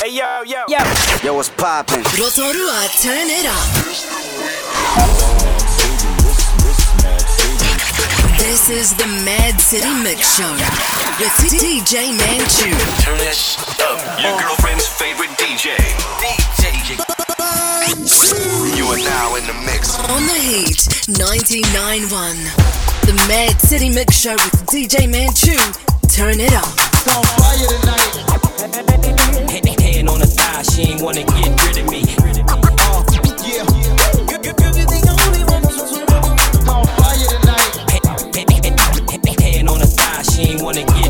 Hey yo, yo, yo, yo, what's poppin'? Rotorua, turn it up. This is the Madd City Mix Show with DJ Manchoo. Turn this up. Your girlfriend's favorite DJ. DJ. You are now in the mix. On the heat, 99.1. The Madd City Mix Show with DJ Manchoo. Turn it up. It's on fire tonight. Hand on the thigh, she ain't wanna get rid of me. Yeah. Girl, girl, you the only one on fire tonight. Hand on thigh, she ain't wanna get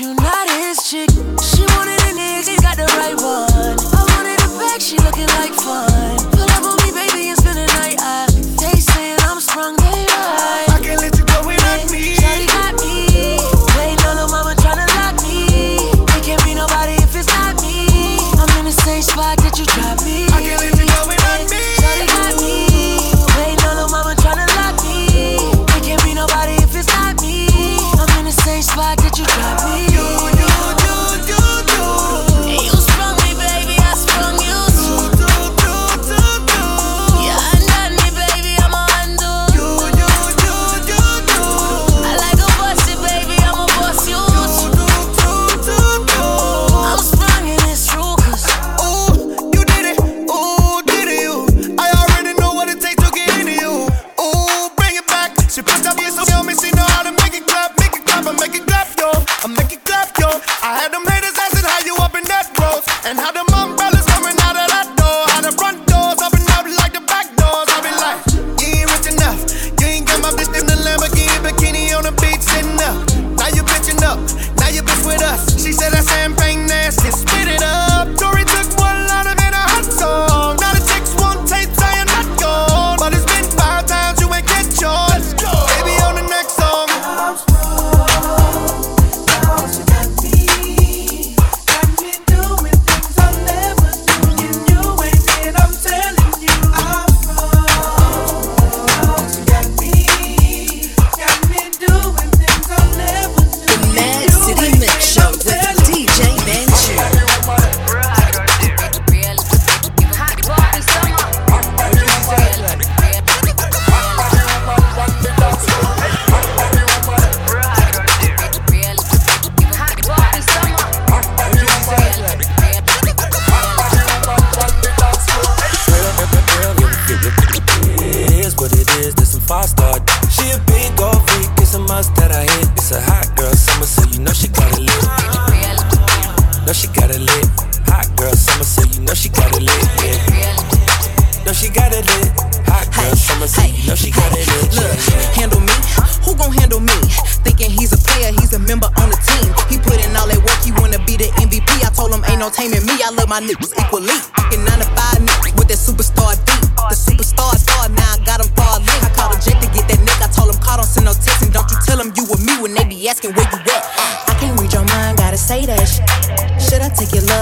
you not his chick.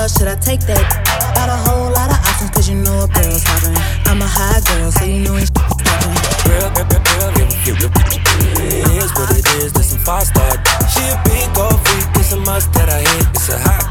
Love? Should I take that? Got a whole lot of options, cause you know a girl's hopping. I'm a high girl, so you know it's real, real, real, real, real, real. It is what it is, this some five star. She a big old freak, it's a must that I hit. It's a hot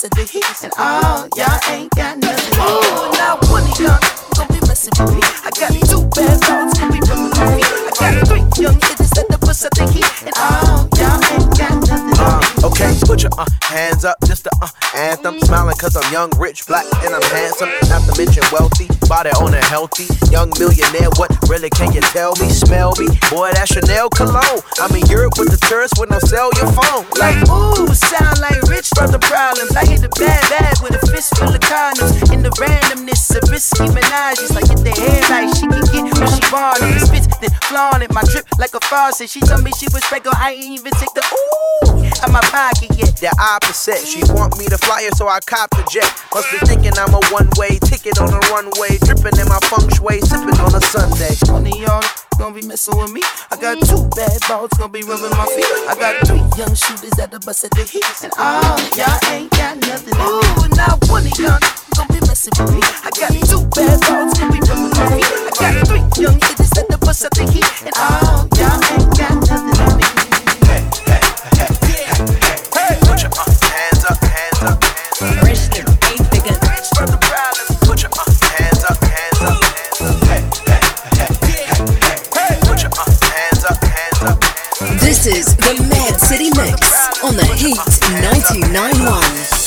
the bus at. And uh, all y'all anthem. Smiling cause I'm young, rich, black, and I'm handsome. Not to mention wealthy, body on a healthy. Young millionaire, what really can you tell me? Smell me? Boy, that's Chanel cologne. I'm in Europe with the tourists with no cell your phone. Like, ooh, sound like rich from the problems. I hit the bad bag with a fist full of condoms. In the randomness of risky menages. Like, get the head right, she can get what she want. The spits, then flaunt it. My drip like a faucet. She told me she was Draco, I ain't even take the ooh out my pocket yet. The opposite, she want me to fly so I cop the jet. Must be thinking I'm a one-way ticket on a runway, dripping in my feng shui, sipping on a Sunday. One of gonna be messing with me. I got two bad balls gonna be rubbing my feet. I got three young shooters at the bus at the heat. And all y'all ain't got nothing. Ooh, now one of y'all gonna be messing with me. I got two bad balls gonna be rubbing my feet. I got three young hitters at the bus at the hit. And all y'all ain't got nothing on me. This is the Madd City Mix on the Heat 991.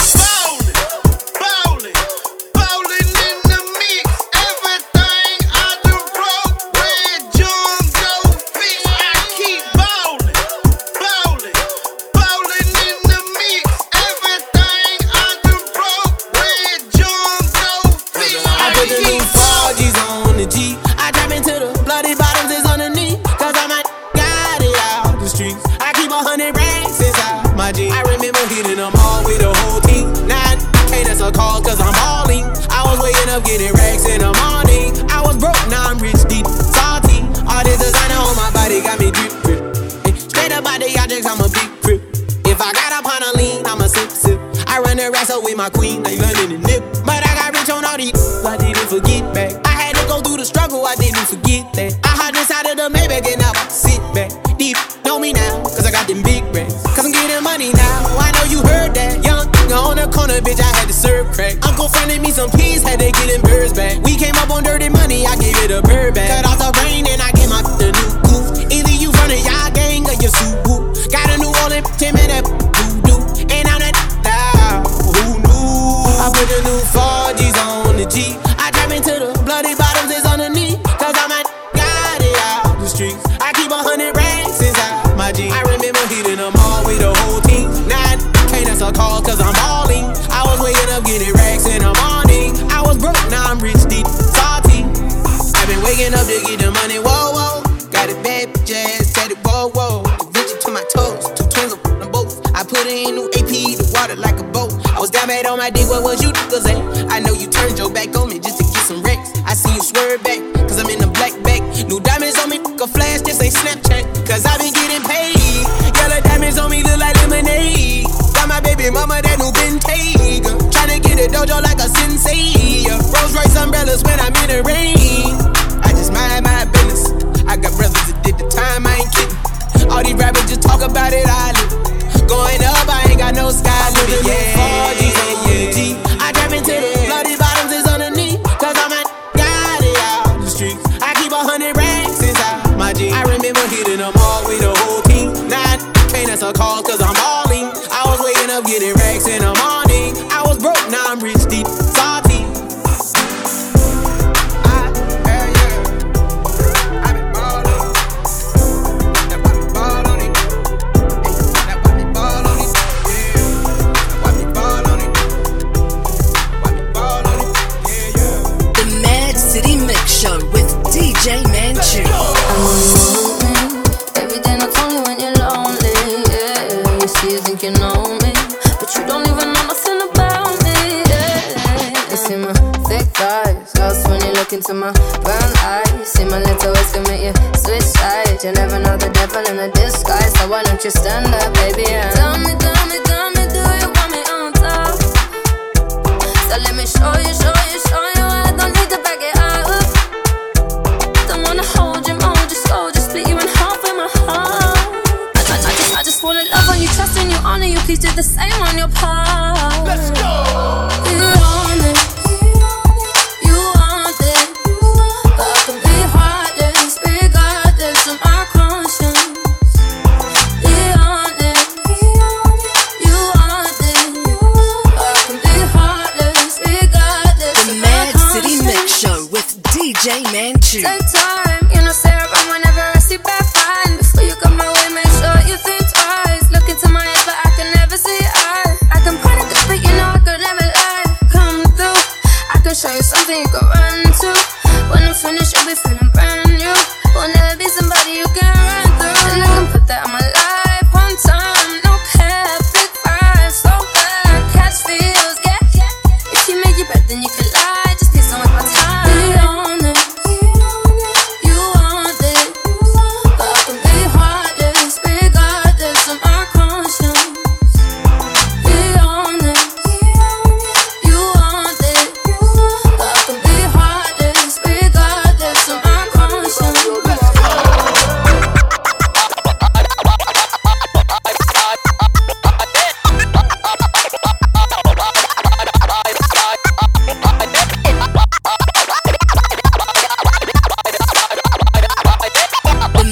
My queen, like London and Nip. But I got rich on all these, I didn't forget back. I had to go through the struggle, I didn't forget that. I hopped inside of the Maybach and now I sit back. Deep, know me now, cause I got them big racks. Cause I'm getting money now, I know you heard that. Young on the corner, bitch, I had to serve crack. Uncle fronted me some peas, had to get them birds back. We came up on dirty money, I gave it a bird back. Cut off the rain and I gave my the new goof. Either you the y'all gang or you Subaru. Got a new Orleans, Tim and that I did what was you niggas at? I know you turned your back on me just to get some racks. I see you swerve back, cause I'm in the black bag. New diamonds on me, fuck a flash, this ain't Snapchat. Cause I been getting paid. Yellow diamonds on me look like lemonade. Got my baby mama that new Bentayga. Tryna get a dojo like a sensei. Rolls Royce umbrellas when I'm in the rain. to my brown eyes. See my little ways can you switch sides. You never know the devil in a disguise. So why don't you stand up, baby? And tell me, tell me, tell me, do you want me on top? So let me show you, show you, show you. I don't need to back it up. Don't wanna hold you, mold you, soul, just split you in half with my heart. I, I, I, just, I just wanna love on you, trust in you, honor you. Please do the same on your part. Let's go. You want it.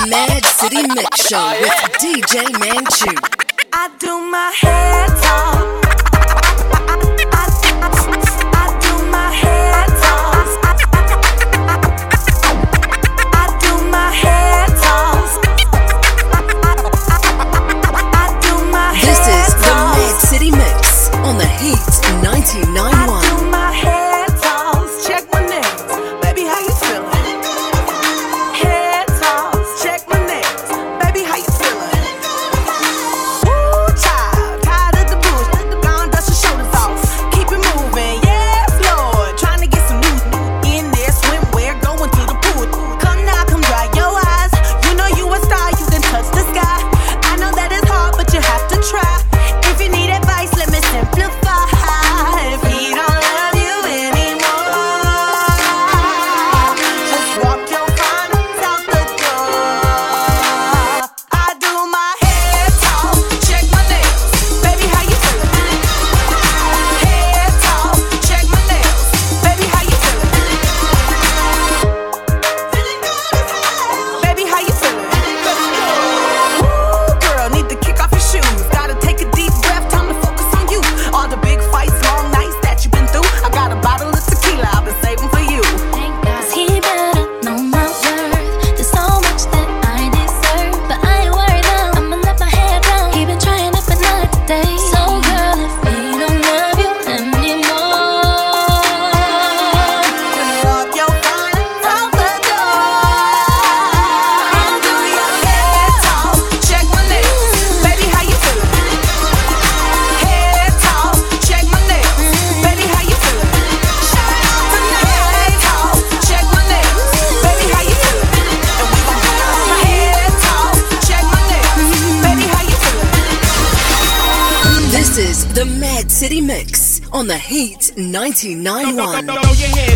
Madd City Mix Show with DJ Manchoo. I do my talk. on the Heat 99.1.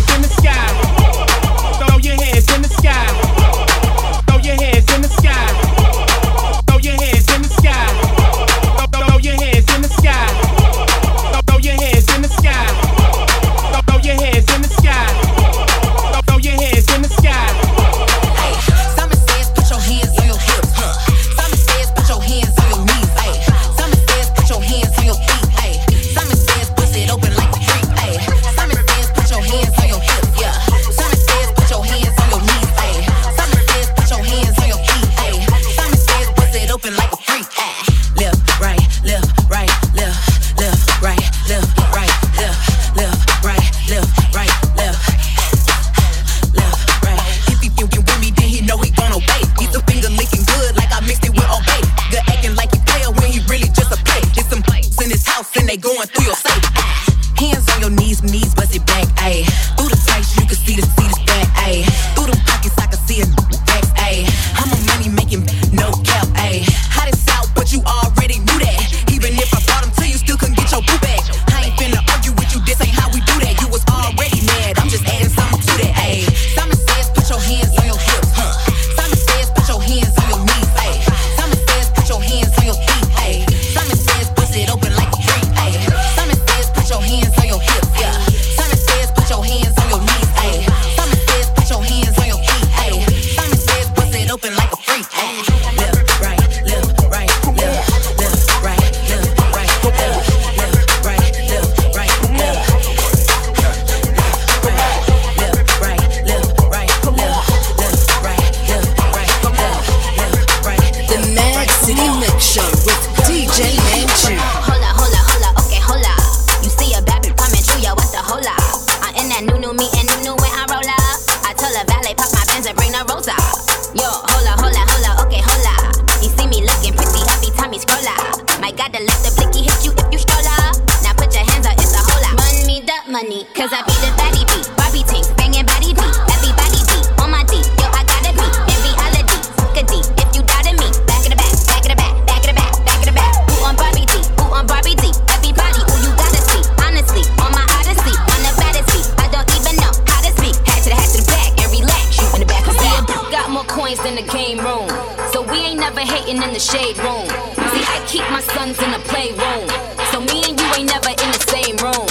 joints in the game room. So we ain't never hating in the shade room. See, I keep my sons in the playroom. So me and you ain't never in the same room.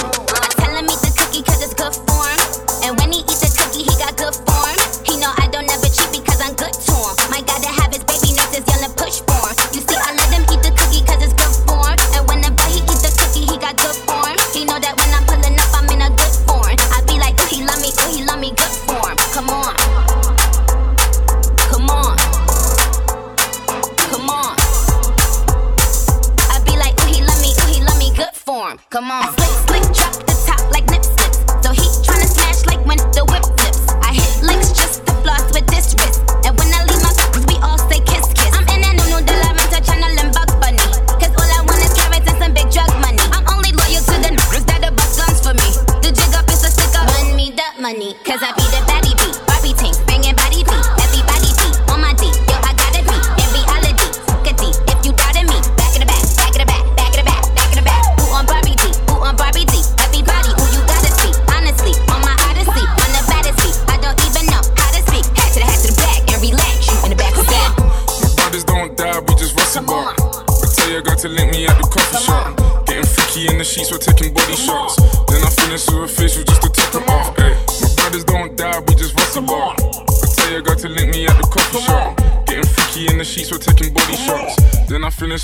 money. Cause I be the best.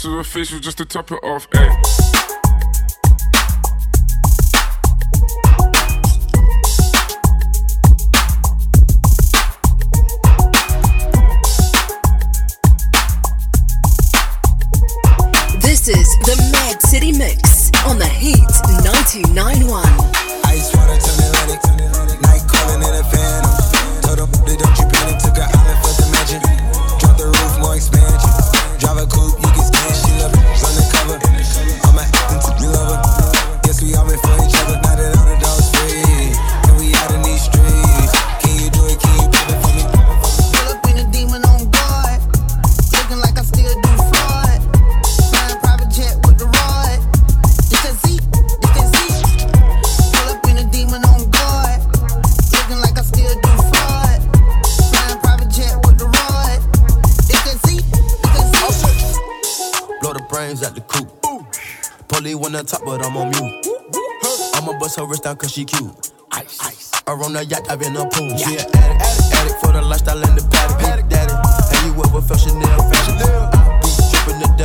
Umbrella. official just to top it off. Ay. This is the Madd City Mix on the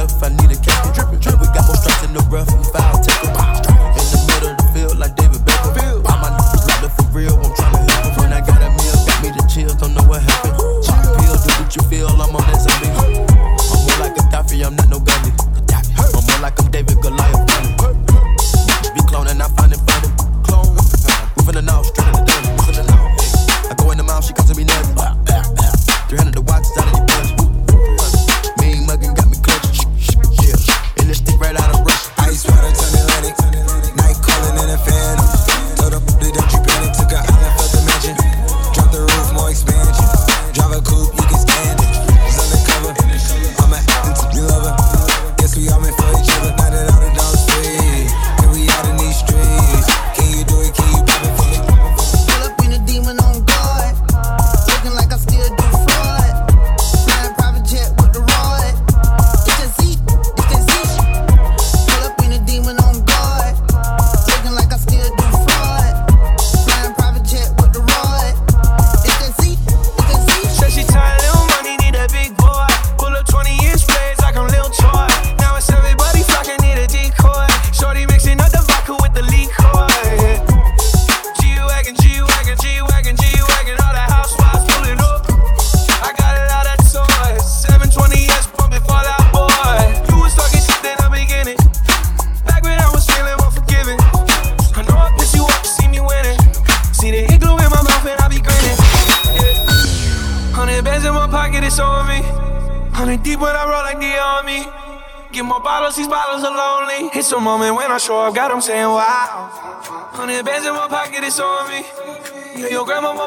If I need a captain drippin'. We got more strikes in the rough. We foul tippin'.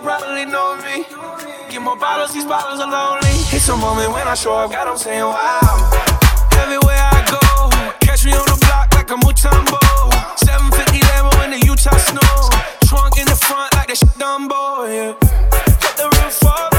probably know me. Get more bottles, these bottles are lonely. It's a moment when I show up, God, I'm saying wow. Everywhere I go, catch me on the block like a Mutombo. 750 Lambo in the Utah snow. Trunk in the front like the sh- Dumbo, yeah. Cut the roof off.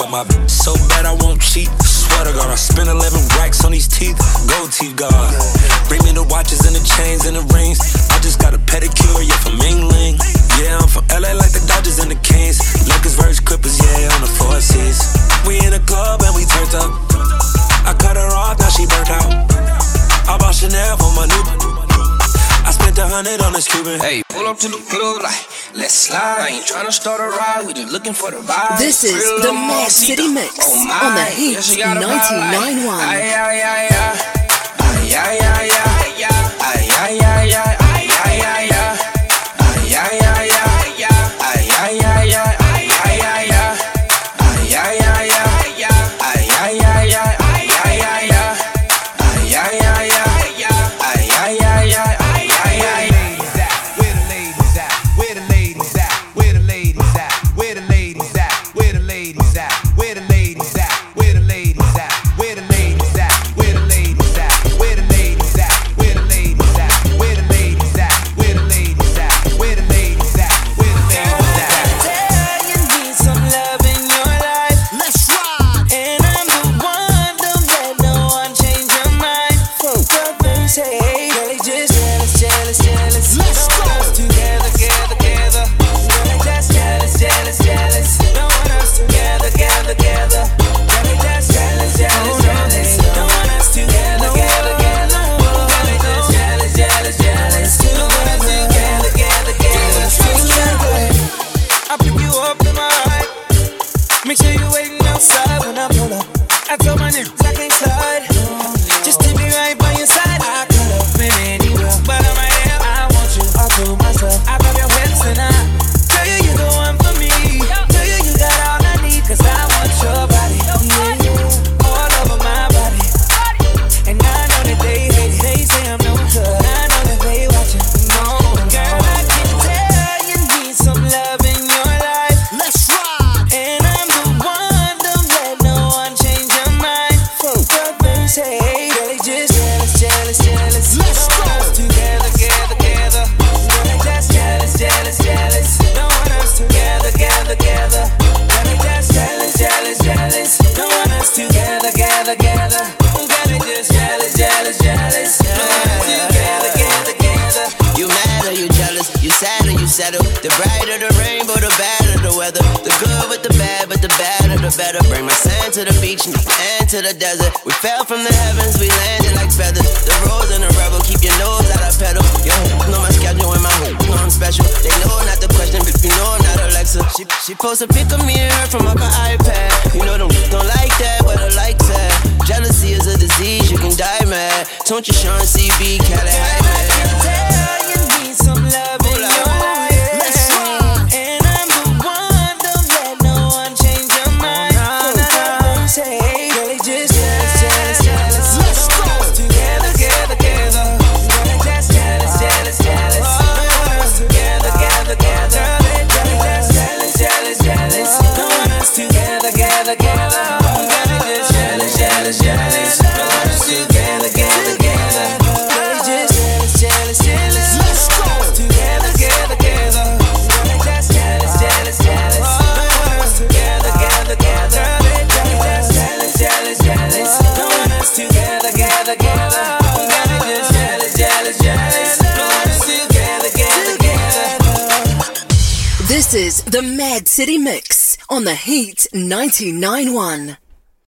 Got my so bad I won't cheat. Swear to God, I spent 11 racks on these teeth. Gold teeth, God. Bring me the watches and the chains and the rings. I just got a pedicure, yeah, from Mingling. Yeah, I'm from LA like the Dodgers and the Kings. Lakers versus Clippers, yeah, on the four seats. We in the club and we turned up. I cut her off, now she burnt out. I bought Chanel for my new. I spent a hundred on this Cuban. Hey pull up to the club like, let's slide. I ain't to start a ride, we just looking for the vibe. This is Real the Mall City Mix oh on the Heat 99.1. Like, aye, aye, aye, aye. Aye, aye, to the desert. We fell from the heavens, we landed like feathers. The rose and the rebel, keep your nose out of pedal. Yo, know my schedule and my hoop, know I'm special. They know not the question, but you know I'm not Alexa. She, she posts a pic of me and her from up her iPad. You know them don't like that, but I like that. Jealousy is a disease, you can die mad. Don't you Sean CB, Cali, City Mix on the Heat 99.1.